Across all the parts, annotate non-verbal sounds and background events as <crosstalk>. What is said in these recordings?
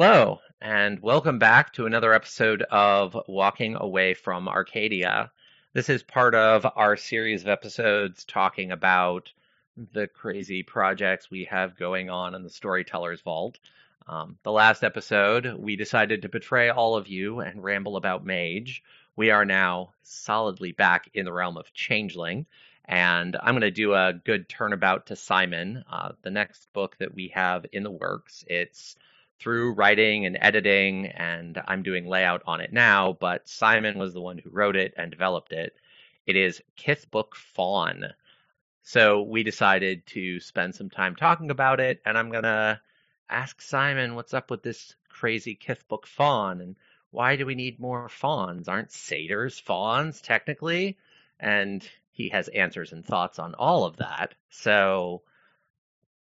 Hello, and welcome back to another episode of Walking Away from Arcadia. This is part of our series of episodes talking about the crazy projects we have going on in the Storyteller's Vault. Um, the last episode, we decided to betray all of you and ramble about Mage. We are now solidly back in the realm of Changeling, and I'm going to do a good turnabout to Simon, uh, the next book that we have in the works. It's through writing and editing, and I'm doing layout on it now, but Simon was the one who wrote it and developed it. It is Kithbook Fawn. So we decided to spend some time talking about it, and I'm going to ask Simon what's up with this crazy Kithbook Fawn and why do we need more fawns? Aren't satyrs fawns technically? And he has answers and thoughts on all of that. So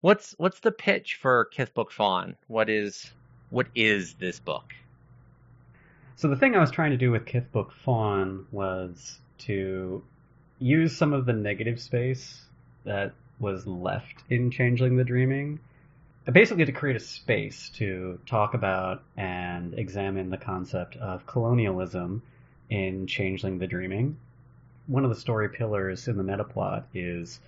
What's what's the pitch for Kithbook Fawn? What is what is this book? So the thing I was trying to do with Kithbook Fawn was to use some of the negative space that was left in Changeling the Dreaming, basically to create a space to talk about and examine the concept of colonialism in Changeling the Dreaming. One of the story pillars in the meta plot is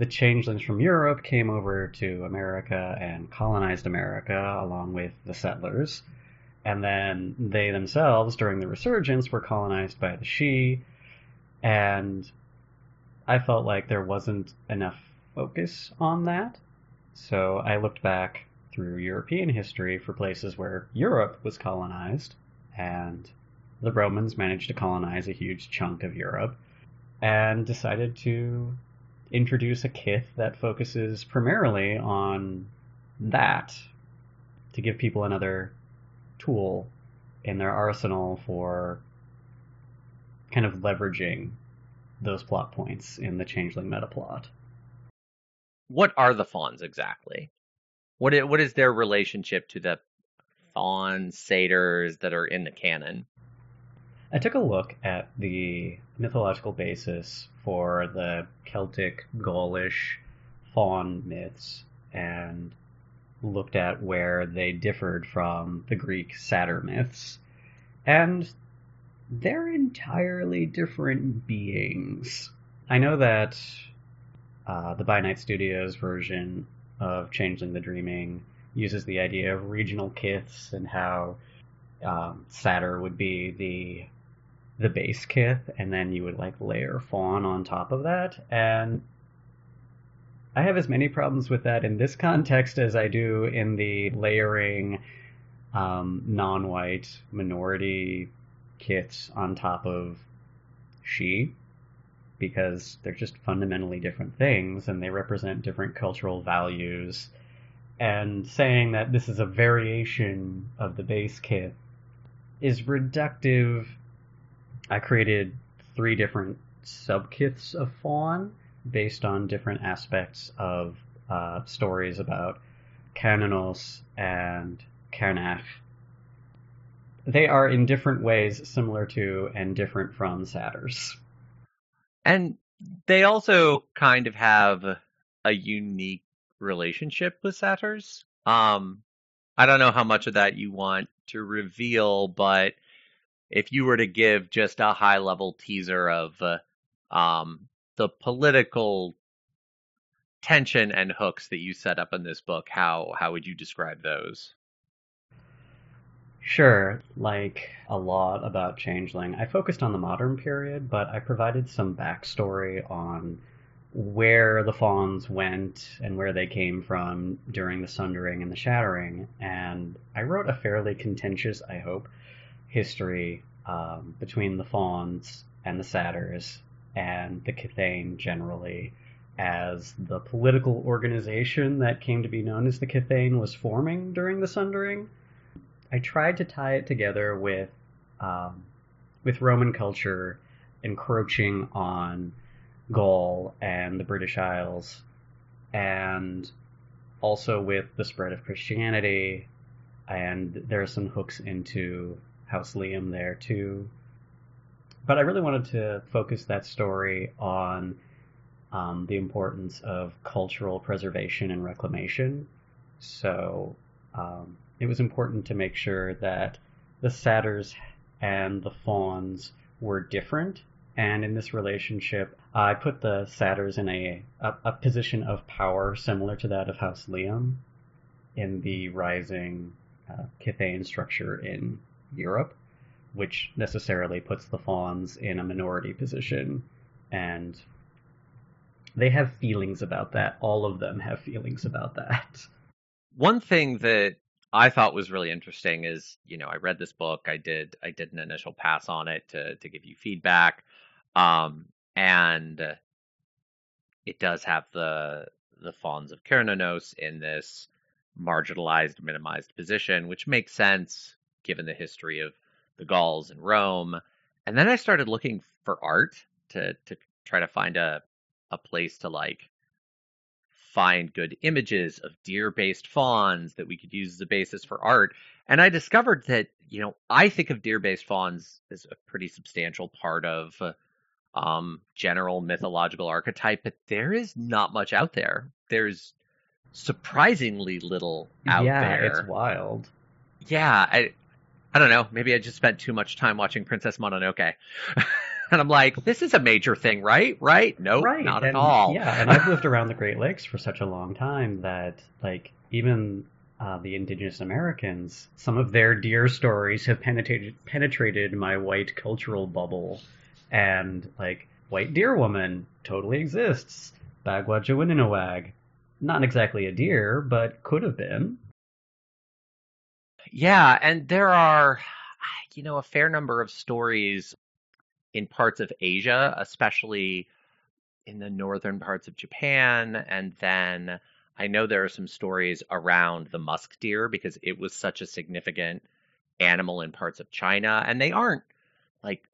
the changelings from Europe came over to America and colonized America along with the settlers. And then they themselves, during the resurgence, were colonized by the Sidhe. And I felt like there wasn't enough focus on that. So I looked back through European history for places where Europe was colonized, and the Romans managed to colonize a huge chunk of Europe, and decided to introduce a kith that focuses primarily on that to give people another tool in their arsenal for kind of leveraging those plot points in the changeling meta plot. What are the fawns exactly? What is, what is their relationship to the fawn satyrs that are in the canon? I took a look at the mythological basis for the Celtic, Gaulish faun myths and looked at where they differed from the Greek satyr myths. And they're entirely different beings. I know that uh, the By Night Studios version of Changeling the Dreaming uses the idea of regional kiths and how um, Satyr would be the the base kith, and then you would like layer fawn on top of that. And I have as many problems with that in this context as I do in the layering um, non-white minority kiths on top of Sidhe because they're just fundamentally different things and they represent different cultural values. And saying that this is a variation of the base kith is reductive I created three different subkiths of fawn based on different aspects of uh, stories about Cernunnos and Cernach. They are in different ways similar to and different from satyrs. And they also kind of have a unique relationship with satyrs. Um, I don't know how much of that you want to reveal, but if you were to give just a high level teaser of uh, um, the political tension and hooks that you set up in this book, how how would you describe those? Sure, like a lot about Changeling. I focused on the modern period, but I provided some backstory on where the fawns went and where they came from during the Sundering and the Shattering. And I wrote a fairly contentious, I hope, history um, between the Fawns and the Satyrs and the Kithain generally as the political organization that came to be known as the Kithain was forming during the Sundering. I tried to tie it together with um, with Roman culture encroaching on Gaul and the British Isles, and also with the spread of Christianity. And there are some hooks into House Liam there too. But I really wanted to focus that story on um, the importance of cultural preservation and reclamation. So um, it was important to make sure that the satyrs and the fauns were different. And in this relationship, I put the satyrs in a, a, a position of power similar to that of House Liam in the rising uh, structure in Europe, which necessarily puts the fauns in a minority position. And they have feelings about that. All of them have feelings about that. One thing that I thought was really interesting is, you know, I read this book, I did I did an initial pass on it to to give you feedback. Um and it does have the the fauns of Cernunnos in this marginalized, minimized position, which makes sense given the history of the Gauls and Rome. And then I started looking for art to to try to find a a place to like find good images of deer-based fawns that we could use as a basis for art. And I discovered that, you know, I think of deer-based fawns as a pretty substantial part of um, general mythological archetype, but there is not much out there. There's surprisingly little out yeah, there. it's wild. Yeah, I I don't know. Maybe I just spent too much time watching Princess Mononoke. <laughs> and I'm like, this is a major thing, right? Right? Nope, right. not and, at all. Yeah, and I've lived around the Great Lakes for such a long time that, like, even uh, the indigenous Americans, some of their deer stories have penetrated penetrated my white cultural bubble, and like, white deer woman totally exists. Bagwa Jawinninawag, not exactly a deer, but could have been. Yeah, and there are, <sighs> you know, a fair number of stories in parts of Asia, especially in the northern parts of Japan. And then I know there are some stories around the musk deer because it was such a significant animal in parts of China. And they aren't like,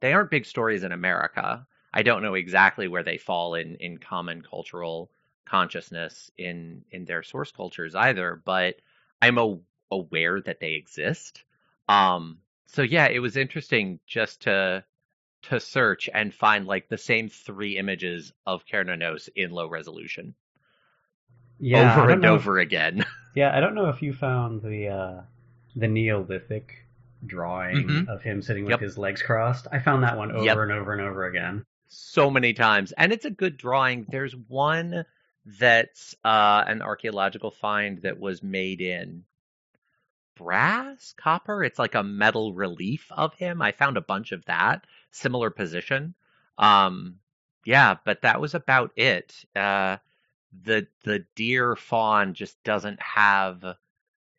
they aren't big stories in America. I don't know exactly where they fall in, in common cultural consciousness in, in their source cultures either, but I'm a, aware that they exist. Um, so yeah, it was interesting just to to search and find like the same three images of Cernunnos in low resolution. Yeah, over and over again. <laughs> Yeah, I don't know if you found the uh, the Neolithic drawing Mhm. of him sitting with Yep. his legs crossed. I found that one over Yep. and over and over again. so many times and it's a good drawing there's one that's uh an archaeological find that was made in brass copper? It's like a metal relief of him. I found a bunch of that similar position. Um yeah but that was about it. Uh the the deer fawn just doesn't have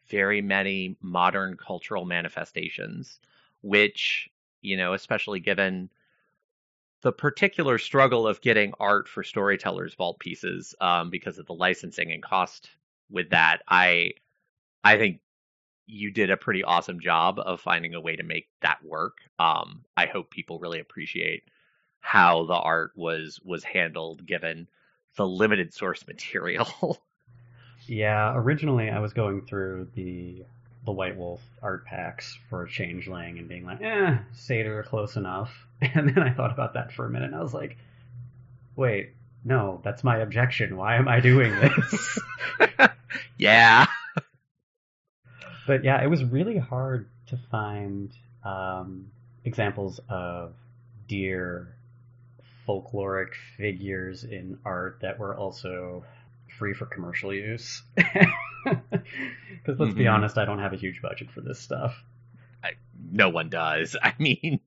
very many modern cultural manifestations which you know especially given the particular struggle of getting art for storytellers vault pieces um, because of the licensing and cost with that i i think you did a pretty awesome job of finding a way to make that work um, i hope people really appreciate how the art was was handled given the limited source <laughs> material Yeah, originally I was going through the the White Wolf art packs for Changeling and being like, eh, Satyr close enough. <laughs> And then I thought about that for a minute and I was like, wait, no, that's my objection. Why am I doing this? <laughs> yeah but yeah, it was really hard to find um, examples of deer folkloric figures in art that were also free for commercial use. <laughs> Because let's be Mhm. honest, I don't have a huge budget for this stuff. no one does. <laughs> I mean,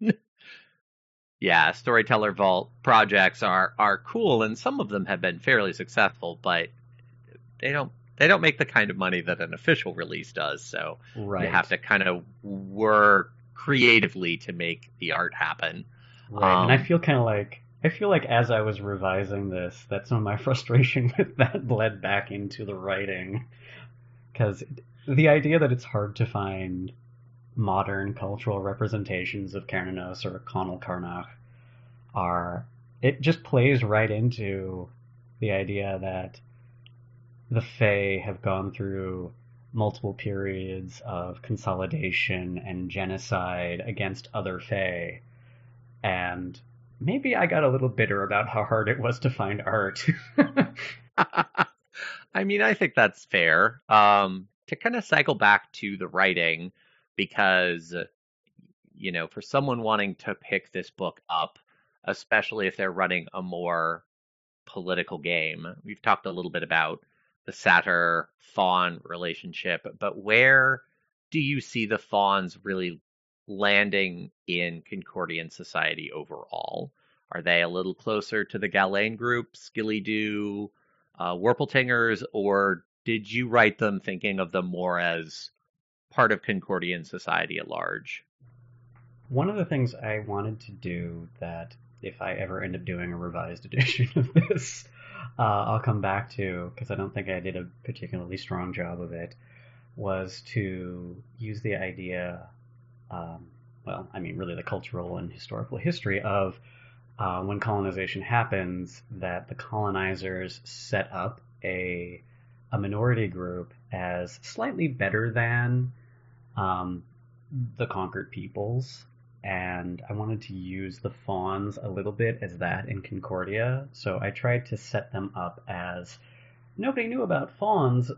yeah, storyteller vault projects are are cool, and some of them have been fairly successful, but they don't they don't make the kind of money that an official release does. So Right. you have to kind of work creatively to make the art happen. Right. and I um, feel kind of like I feel like as I was revising this, that some of my <laughs> frustration with that bled back into the writing, because the idea that it's hard to find modern cultural representations of Cernunnos or Conall Cernach are it just plays right into the idea that the Fae have gone through multiple periods of consolidation and genocide against other Fae. And maybe I got a little bitter about how hard it was to find art. <laughs> I mean, I think that's fair. Um, to kind of cycle back to the writing, because, you know, for someone wanting to pick this book up, especially if they're running a more political game, we've talked a little bit about the satyr fawn relationship, but where do you see the fawns really landing in Concordian society overall? Are they a little closer to the Gallain group, Skilly uh, Warpletingers, or did you write them thinking of them more as part of Concordian society at large? One of the things I wanted to do that if I ever end up doing a revised <laughs> edition of this, uh, I'll come back to because I don't think I did a particularly strong job of it, was to use the idea, um, well, I mean, really the cultural and historical history of uh, when colonization happens, that the colonizers set up a a minority group as slightly better than um, the conquered peoples and I wanted to use the fawns a little bit as that in Concordia. So I tried to set them up as nobody knew about fawns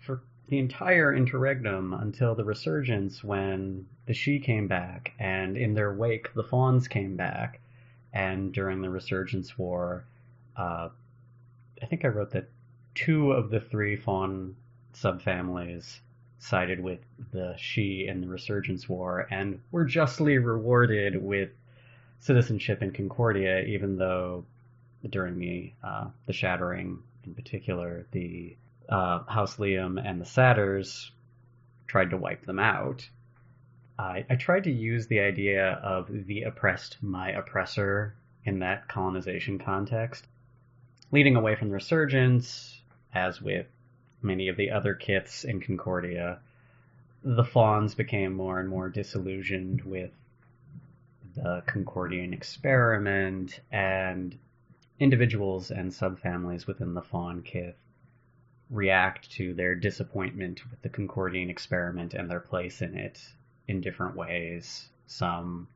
for the entire interregnum until the resurgence when the Sidhe came back, and in their wake the fawns came back. And during the Resurgence War, uh, I think I wrote that two of the three fawn subfamilies sided with the Sidhe in the Resurgence War and were justly rewarded with citizenship in Concordia, even though during the uh, the Shattering, in particular, the uh, House Liam and the Satyrs tried to wipe them out. I, I tried to use the idea of the oppressed my oppressor in that colonization context, leading away from the Resurgence, as with many of the other kiths in Concordia, the fauns became more and more disillusioned with the Concordian experiment, and individuals and subfamilies within the faun kith react to their disappointment with the Concordian experiment and their place in it in different ways. Some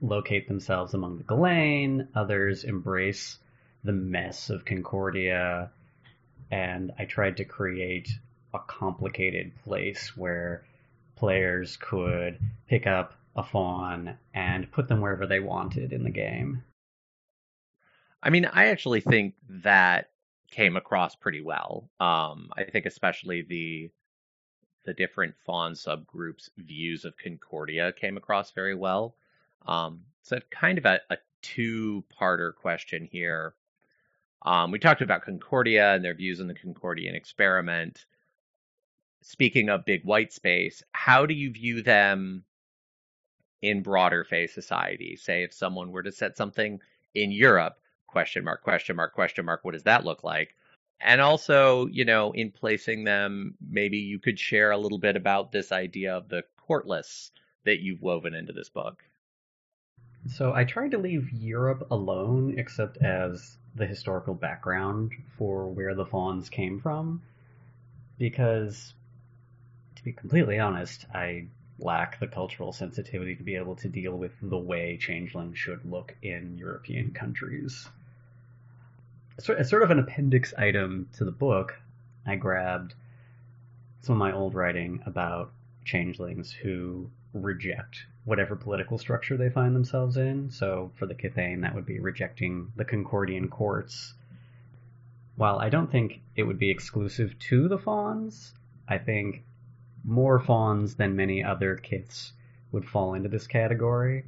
locate themselves among the Gallain, others embrace the mess of Concordia and I tried to create a complicated place where players could pick up a faun and put them wherever they wanted in the game. I mean, I actually think that came across pretty well. Um, I think especially the the different faun subgroups' views of Concordia came across very well. Um, so kind of a, a two-parter question here. Um, we talked about Concordia and their views on the Concordian experiment. Speaking of big white space, how do you view them in broader Fey society? Say if someone were to set something in Europe, question mark, question mark, question mark, what does that look like? And also, you know, in placing them, maybe you could share a little bit about this idea of the courtless that you've woven into this book. So I tried to leave Europe alone, except as the historical background for where the fawns came from because to be completely honest i lack the cultural sensitivity to be able to deal with the way changelings should look in european countries. As sort of an appendix item to the book i grabbed some of my old writing about changelings who reject whatever political structure they find themselves in. So for the Kithain, that would be rejecting the Concordian courts. While I don't think it would be exclusive to the fawns, I think more fawns than many other kiths would fall into this category.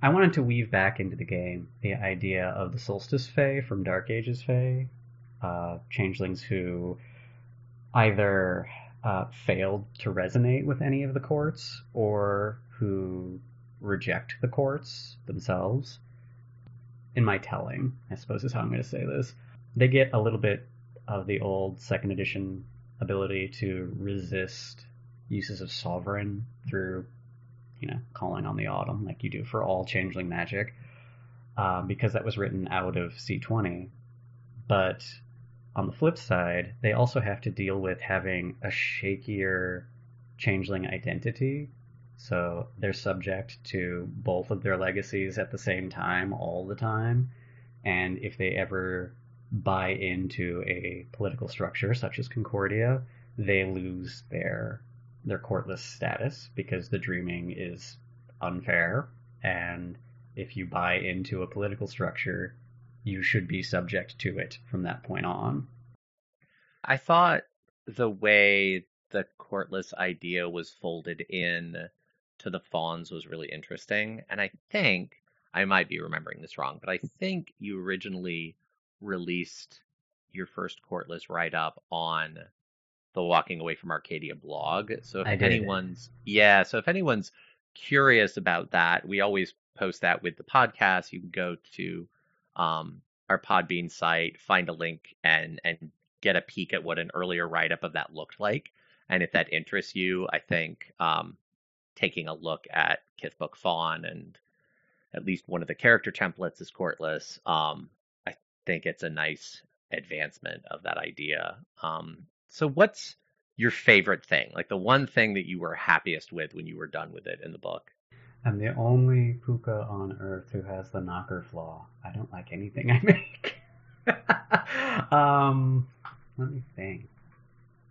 I wanted to weave back into the game the idea of the Solstice Fae from Dark Ages Fae, uh, changelings who either uh, failed to resonate with any of the courts or who reject the courts themselves. In my telling, I suppose is how I'm going to say this, they get a little bit of the old second edition ability to resist uses of sovereign through, you know, calling on the autumn like you do for all changeling magic, uh, because that was written out of C20. But on the flip side, they also have to deal with having a shakier changeling identity so they're subject to both of their legacies at the same time, all the time. And if they ever buy into a political structure such as Concordia, they lose their their courtless status because the dreaming is unfair and if you buy into a political structure you should be subject to it from that point on I thought the way the courtless idea was folded in to the fawns was really interesting and I think I might be remembering this wrong but I think you originally released your first courtless write up on the Walking Away from Arcadia blog. So if I did. anyone's yeah, so if anyone's curious about that, we always post that with the podcast. You can go to um, our Podbean site, find a link, and and get a peek at what an earlier write up of that looked like. And if that interests you, I think um, taking a look at Kithbook Fawn and at least one of the character templates is courtless. Um, I think it's a nice advancement of that idea. Um, so, what's your favorite thing? Like the one thing that you were happiest with when you were done with it in the book? I'm the only pooka on Earth who has the nocker flaw. I don't like anything <laughs> I make. <laughs> um, let me think.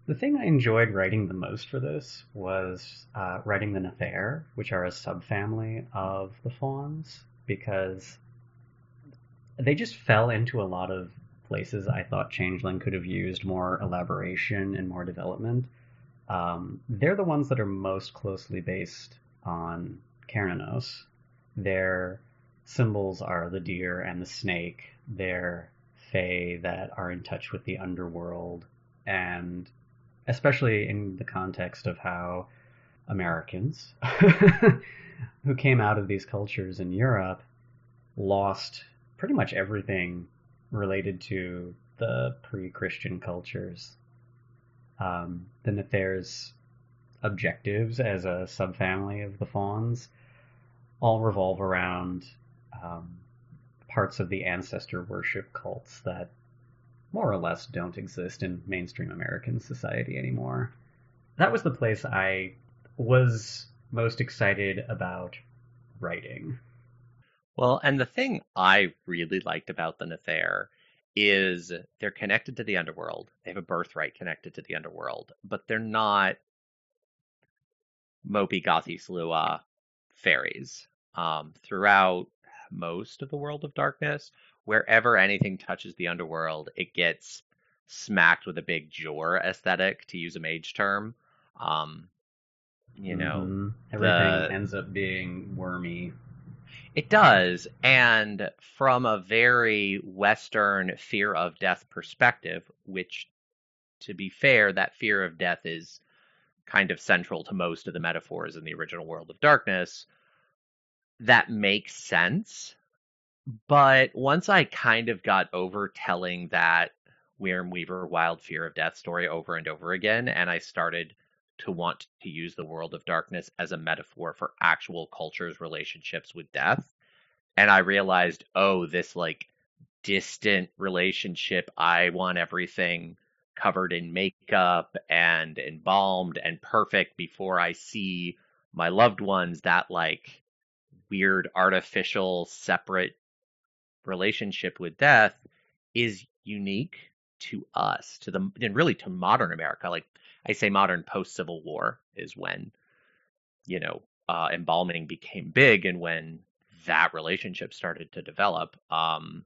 The thing I enjoyed writing the most for this was uh, writing the Nether, which are a subfamily of the fawns, because they just fell into a lot of places I thought Changeling could have used more elaboration and more development. Um, they're the ones that are most closely based on Cernunnos. Their symbols are the deer and the snake. They're fae that are in touch with the underworld, and especially in the context of how Americans <laughs> who came out of these cultures in Europe lost pretty much everything related to the pre-Christian cultures. Um, the Nether's objectives as a subfamily of the Fawns all revolve around um, parts of the ancestor worship cults that more or less don't exist in mainstream American society anymore. That was the place I was most excited about writing. Well, and the thing I really liked about the Nether is they're connected to the underworld. They have a birthright connected to the underworld, but they're not mopey gothy sluagh fairies. Um, throughout most of the world of darkness, wherever anything touches the underworld, it gets smacked with a big Jhor aesthetic, to use a mage term. Um, you know, mm-hmm. everything the, ends up being wormy it does. And from a very Western fear of death perspective, which, to be fair, that fear of death is kind of central to most of the metaphors in the original World of Darkness, that makes sense. But once I kind of got over telling that Wyrmweaver Wyld Fear of Death story over and over again, and I started to want to use the world of darkness as a metaphor for actual cultures' relationships with death. And I realized, oh, this like distant relationship, I want everything covered in makeup and embalmed and perfect before I see my loved ones, that like weird artificial separate relationship with death is unique to us, to the and really to modern America. Like I say modern post Civil War is when, you know, uh, embalming became big and when that relationship started to develop. Um,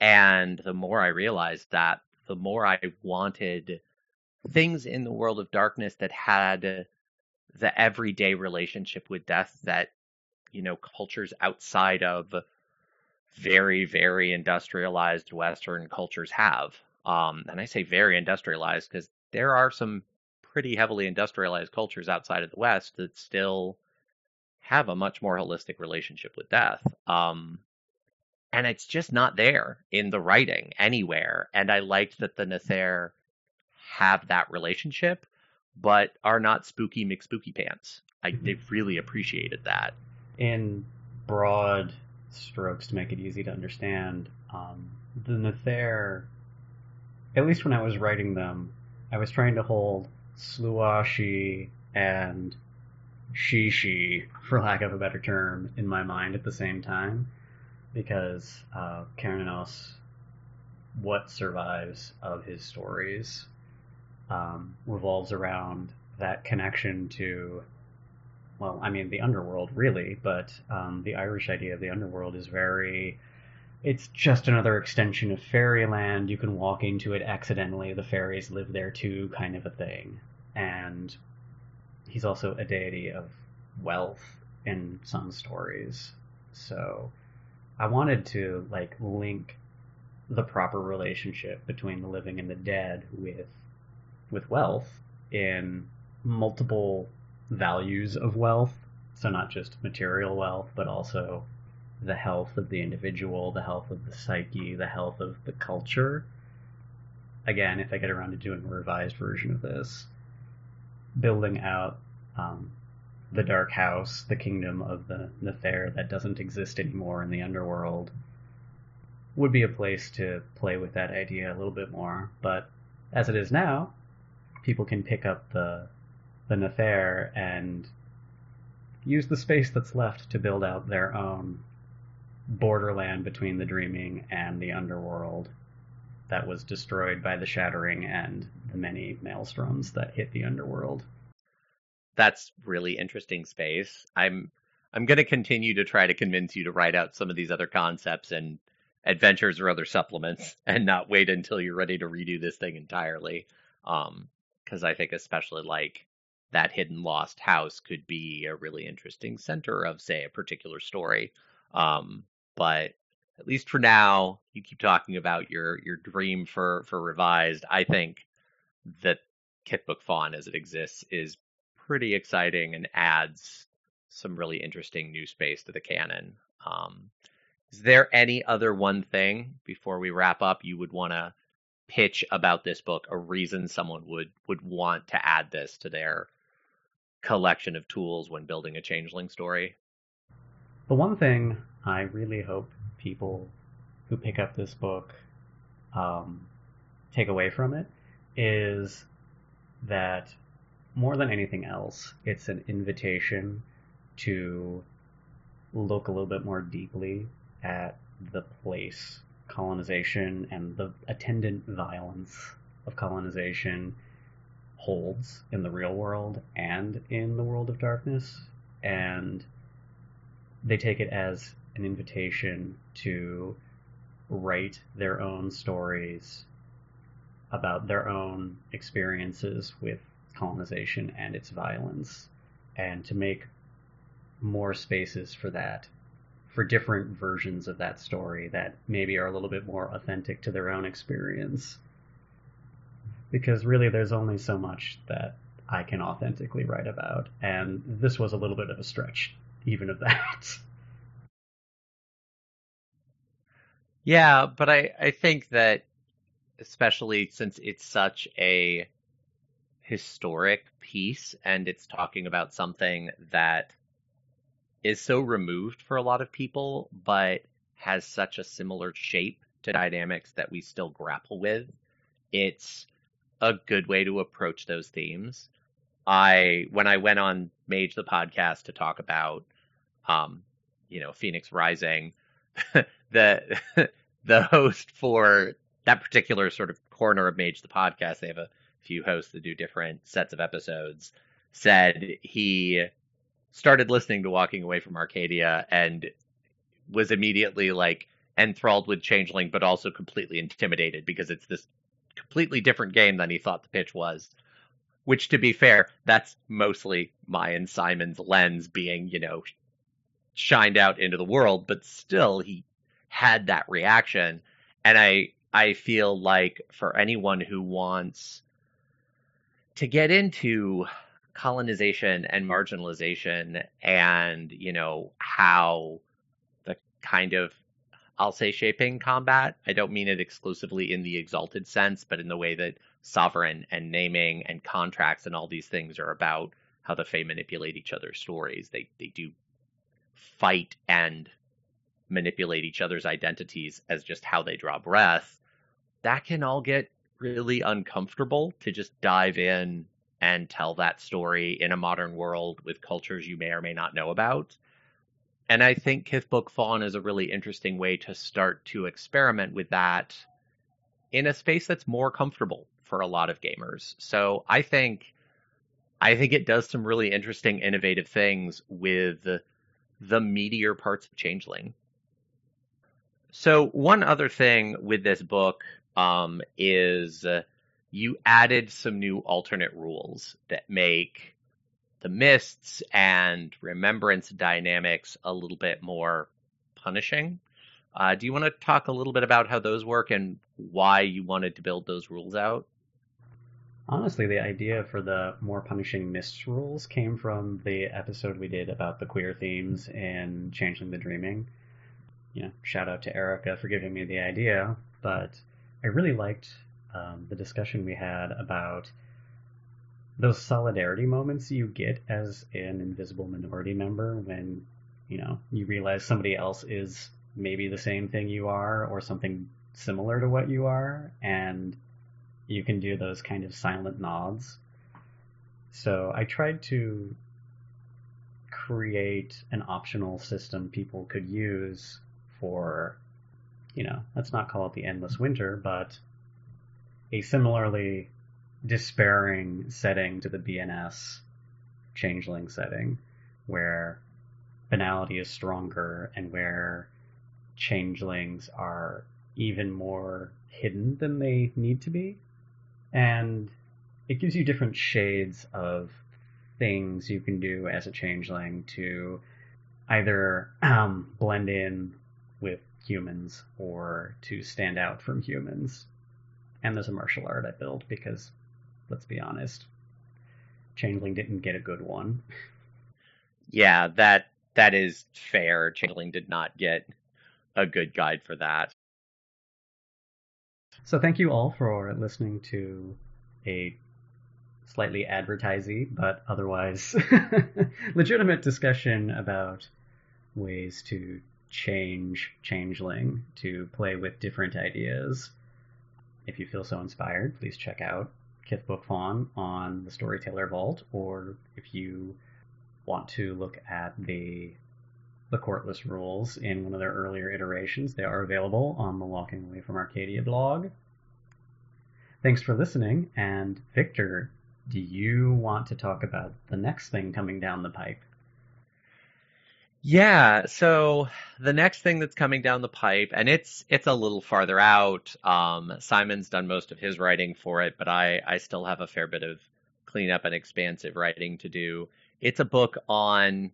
and the more I realized that, the more I wanted things in the world of darkness that had the everyday relationship with death that, you know, cultures outside of very, very industrialized Western cultures have. Um, and I say very industrialized because there are some pretty heavily industrialized cultures outside of the West that still have a much more holistic relationship with death. Um, and it's just not there in the writing anywhere. And I liked that the Nether have that relationship, but are not spooky McSpooky pants. I mm-hmm. really appreciated that. In broad strokes, to make it easy to understand, um, the Nether, at least when I was writing them, I was trying to hold Sluashi and Shishi, for lack of a better term, in my mind at the same time, because uh, Cernunnos, what survives of his stories, um, revolves around that connection to, well, I mean, the underworld, really, but um, the Irish idea of the underworld is very. It's just another extension of fairyland. You can walk into it accidentally. The fairies live there too, kind of a thing. And he's also a deity of wealth in some stories. So I wanted to like link the proper relationship between the living and the dead with with wealth in multiple values of wealth. So not just material wealth, but also the health of the individual, the health of the psyche, the health of the culture. Again, if I get around to doing a revised version of this, building out um, the dark house, the kingdom of the Nether that doesn't exist anymore in the underworld, would be a place to play with that idea a little bit more. But as it is now, people can pick up the the Nether and use the space that's left to build out their own borderland between the dreaming and the underworld that was destroyed by the shattering and the many maelstroms that hit the underworld. That's really interesting space. I'm I'm going to continue to try to convince you to write out some of these other concepts and adventures or other supplements <laughs> and not wait until you're ready to redo this thing entirely. Um, because I think especially like that hidden lost house could be a really interesting center of say a particular story. Um, but at least for now, you keep talking about your your dream for for revised. I think that Kithbook Fawn as it exists is pretty exciting and adds some really interesting new space to the canon. Um, is there any other one thing before we wrap up you would want to pitch about this book a reason someone would would want to add this to their collection of tools when building a changeling story the one thing i really hope people who pick up this book um, take away from it is that more than anything else it's an invitation to look a little bit more deeply at the place colonization and the attendant violence of colonization holds in the real world and in the world of darkness. And they take it as an invitation to write their own stories about their own experiences with colonization and its violence, and to make more spaces for that for different versions of that story that maybe are a little bit more authentic to their own experience. Because really, there's only so much that I can authentically write about, and this was a little bit of a stretch, even of that. <laughs> Yeah, but I, I think that, especially since it's such a historic piece and it's talking about something that is so removed for a lot of people, but has such a similar shape to dynamics that we still grapple with. It's a good way to approach those themes. I when I went on Mage the podcast to talk about um, you know, Phoenix Rising, <laughs> the <laughs> the host for that particular sort of corner of Mage the podcast, they have a few hosts that do different sets of episodes, said he started listening to Walking Away from Arcadia and was immediately like enthralled with Changeling, but also completely intimidated because it's this completely different game than he thought the pitch was. Which, to be fair, that's mostly my and Simon's lens being, you know, shined out into the world, but still he had that reaction. And I I feel like for anyone who wants to get into colonization and marginalization and you know how the kind of I'll say shaping combat. I don't mean it exclusively in the exalted sense, but in the way that sovereign and naming and contracts and all these things are about how the Fae manipulate each other's stories. They they do fight and manipulate each other's identities as just how they draw breath. That can all get really uncomfortable to just dive in and tell that story in a modern world with cultures you may or may not know about. And I think Kithbook Fawn is a really interesting way to start to experiment with that in a space that's more comfortable for a lot of gamers. So I think I think it does some really interesting, innovative things with the meatier parts of Changeling. So one other thing with this book um, is uh, you added some new alternate rules that make the mists and remembrance dynamics a little bit more punishing. Uh, do you want to talk a little bit about how those work and why you wanted to build those rules out? Honestly, the idea for the more punishing mists rules came from the episode we did about the queer themes in Changeling the Dreaming. You know, shout out to Erica for giving me the idea, but I really liked um, the discussion we had about those solidarity moments you get as an invisible minority member when you know you realize somebody else is maybe the same thing you are or something similar to what you are and you can do those kind of silent nods. So I tried to create an optional system people could use for, you know, let's not call it the endless winter, but a similarly despairing setting to the BNS changeling setting where banality is stronger and where changelings are even more hidden than they need to be. And it gives you different shades of things you can do as a changeling to either um, <clears throat> blend in with humans or to stand out from humans. And there's a martial art I build because, let's be honest, Changeling didn't get a good one. Yeah, that that is fair. Changeling did not get a good guide for that. So thank you all for listening to a slightly advertising but otherwise <laughs> legitimate discussion about ways to change Changeling to play with different ideas. If you feel so inspired, please check out Kith Book Fawn on the Storyteller Vault, or if you want to look at the the courtless rules in one of their earlier iterations. They are available on the Walking Away from Arcadia blog. Thanks for listening, and Victor, do you want to talk about the next thing coming down the pipe? Yeah, so the next thing that's coming down the pipe, and it's it's a little farther out. Um, Simon's done most of his writing for it, but I I still have a fair bit of cleanup and expansive writing to do. It's a book on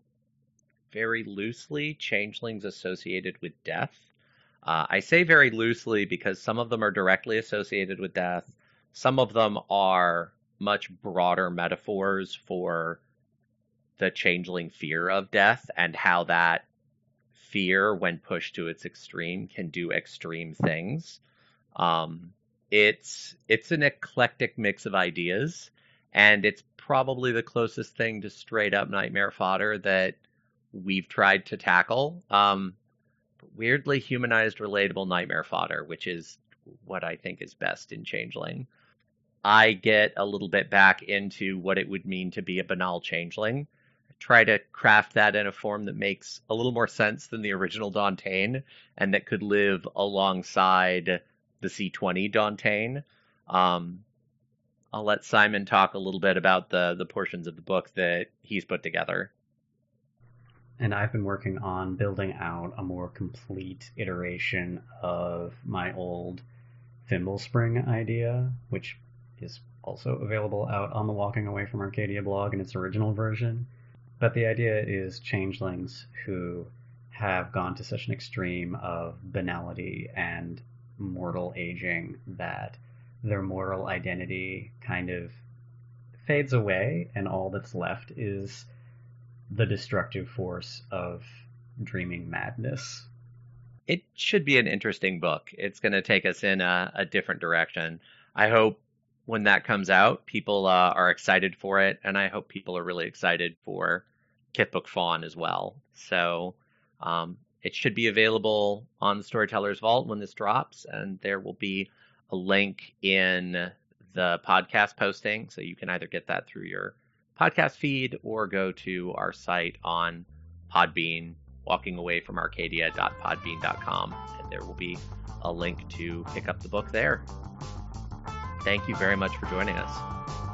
very loosely changelings associated with death. Uh, I say very loosely because some of them are directly associated with death. Some of them are much broader metaphors for the changeling fear of death and how that fear, when pushed to its extreme, can do extreme things. Um, it's it's an eclectic mix of ideas, and it's probably the closest thing to straight up nightmare fodder that we've tried to tackle. Um, weirdly humanized, relatable nightmare fodder, which is what I think is best in Changeling. I get a little bit back into what it would mean to be a banal changeling. Try to craft that in a form that makes a little more sense than the original Dauntain and that could live alongside the C20 Dauntain. Um, I'll let Simon talk a little bit about the the portions of the book that he's put together and I've been working on building out a more complete iteration of my old Thimble Spring idea, which is also available out on the Walking Away from Arcadia blog in its original version. But the idea is changelings who have gone to such an extreme of banality and mortal aging that their moral identity kind of fades away, and all that's left is the destructive force of dreaming madness. It should be an interesting book. It's going to take us in a, a, different direction. I hope when that comes out, people uh, are excited for it, and I hope people are really excited for Kith Book Fawn as well. So um, it should be available on the Storyteller's Vault when this drops, and there will be a link in the podcast posting, so you can either get that through your podcast feed or go to our site on Podbean walkingawayfromarcadia.podbean.com, and there will be a link to pick up the book there thank you very much for joining us.